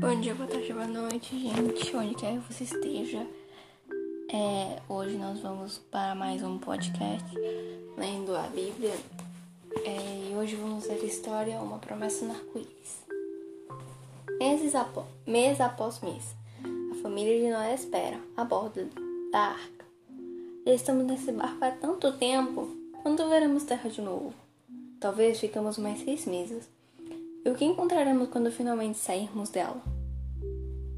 Bom dia, boa tarde, boa noite, gente, onde quer que você esteja. É, hoje nós vamos para mais um podcast lendo a Bíblia. É, e hoje vamos ler a história Uma Promessa no Arco-Íris. Meses após, mês após mês, a família de Noé espera a bordo da arca. Já estamos nesse barco há tanto tempo, quando veremos terra de novo? Talvez ficamos mais seis meses. E o que encontraremos quando finalmente sairmos dela?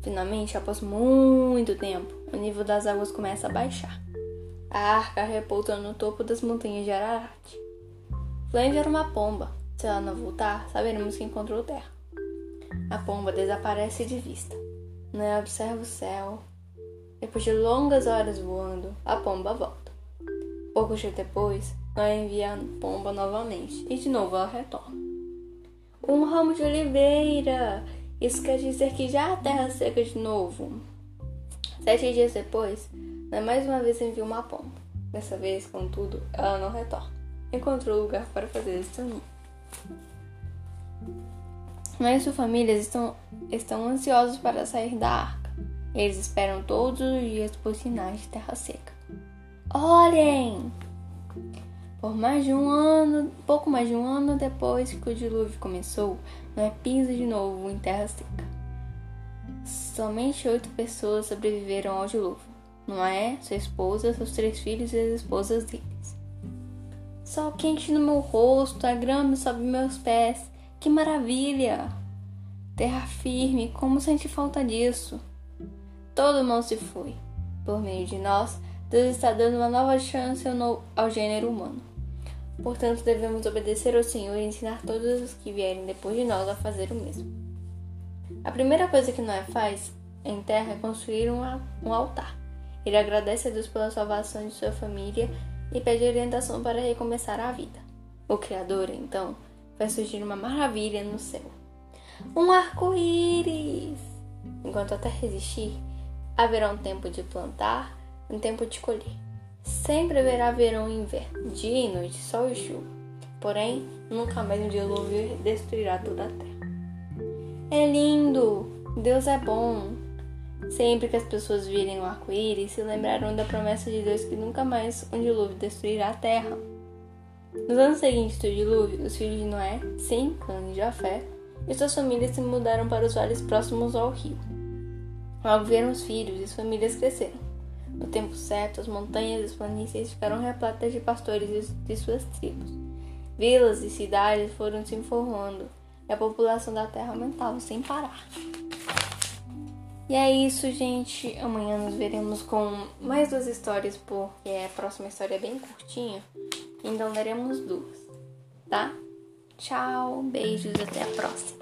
Finalmente, após muito tempo, o nível das águas começa a baixar. A arca repousa no topo das montanhas de Ararat. Flange era uma pomba. Se ela não voltar, saberemos que encontrou terra. A pomba desaparece de vista. Noé observa o céu. Depois de longas horas voando, a pomba volta. Pouco tempo depois, Noé envia a pomba novamente e de novo ela retorna. Um ramo de oliveira! Isso quer dizer que já a terra seca de novo. Sete dias depois, Noé mais uma vez envia uma pomba. Dessa vez, contudo, ela não retorna. Encontrou lugar para fazer esse caminho. Noé e sua família estão, estão ansiosos para sair da arca. Eles esperam todos os dias por sinais de terra seca. Olhem! Por mais de um ano, pouco mais de um ano depois que o dilúvio começou, Noé pisa de novo em terra seca. Somente oito pessoas sobreviveram ao dilúvio. Noé, sua esposa, seus três filhos e as esposas deles. Sol quente no meu rosto, a grama sob meus pés. Que maravilha! Terra firme, como sente falta disso? Todo mal se foi. Por meio de nós, Deus está dando uma nova chance ao gênero humano. Portanto, devemos obedecer ao Senhor e ensinar todos os que vierem depois de nós a fazer o mesmo. A primeira coisa que Noé faz em terra é construir um, altar. Ele agradece a Deus pela salvação de sua família e pede orientação para recomeçar a vida. O Criador, então, faz surgir uma maravilha no céu. Um arco-íris! Enquanto a terra existir, haverá um tempo de plantar, um tempo de colher. Sempre haverá verão e inverno, dia e noite, sol e chuva. Porém, nunca mais um dilúvio destruirá toda a terra. É lindo! Deus é bom! Sempre que as pessoas virem o arco-íris, se lembrarão da promessa de Deus que nunca mais um dilúvio destruirá a terra. Nos anos seguintes do dilúvio, os filhos de Noé, Sem, Cã e Jafé, e suas famílias se mudaram para os vales próximos ao rio. Logo vieram os filhos e as famílias cresceram. No tempo certo, as montanhas e as planícies ficaram repletas de pastores de suas tribos. Vilas e cidades foram se formando e a população da terra aumentava sem parar. E é isso, gente. Amanhã nos veremos com mais duas histórias, porque a próxima história é bem curtinha. Então leremos duas, tá? Tchau, beijos, até a próxima.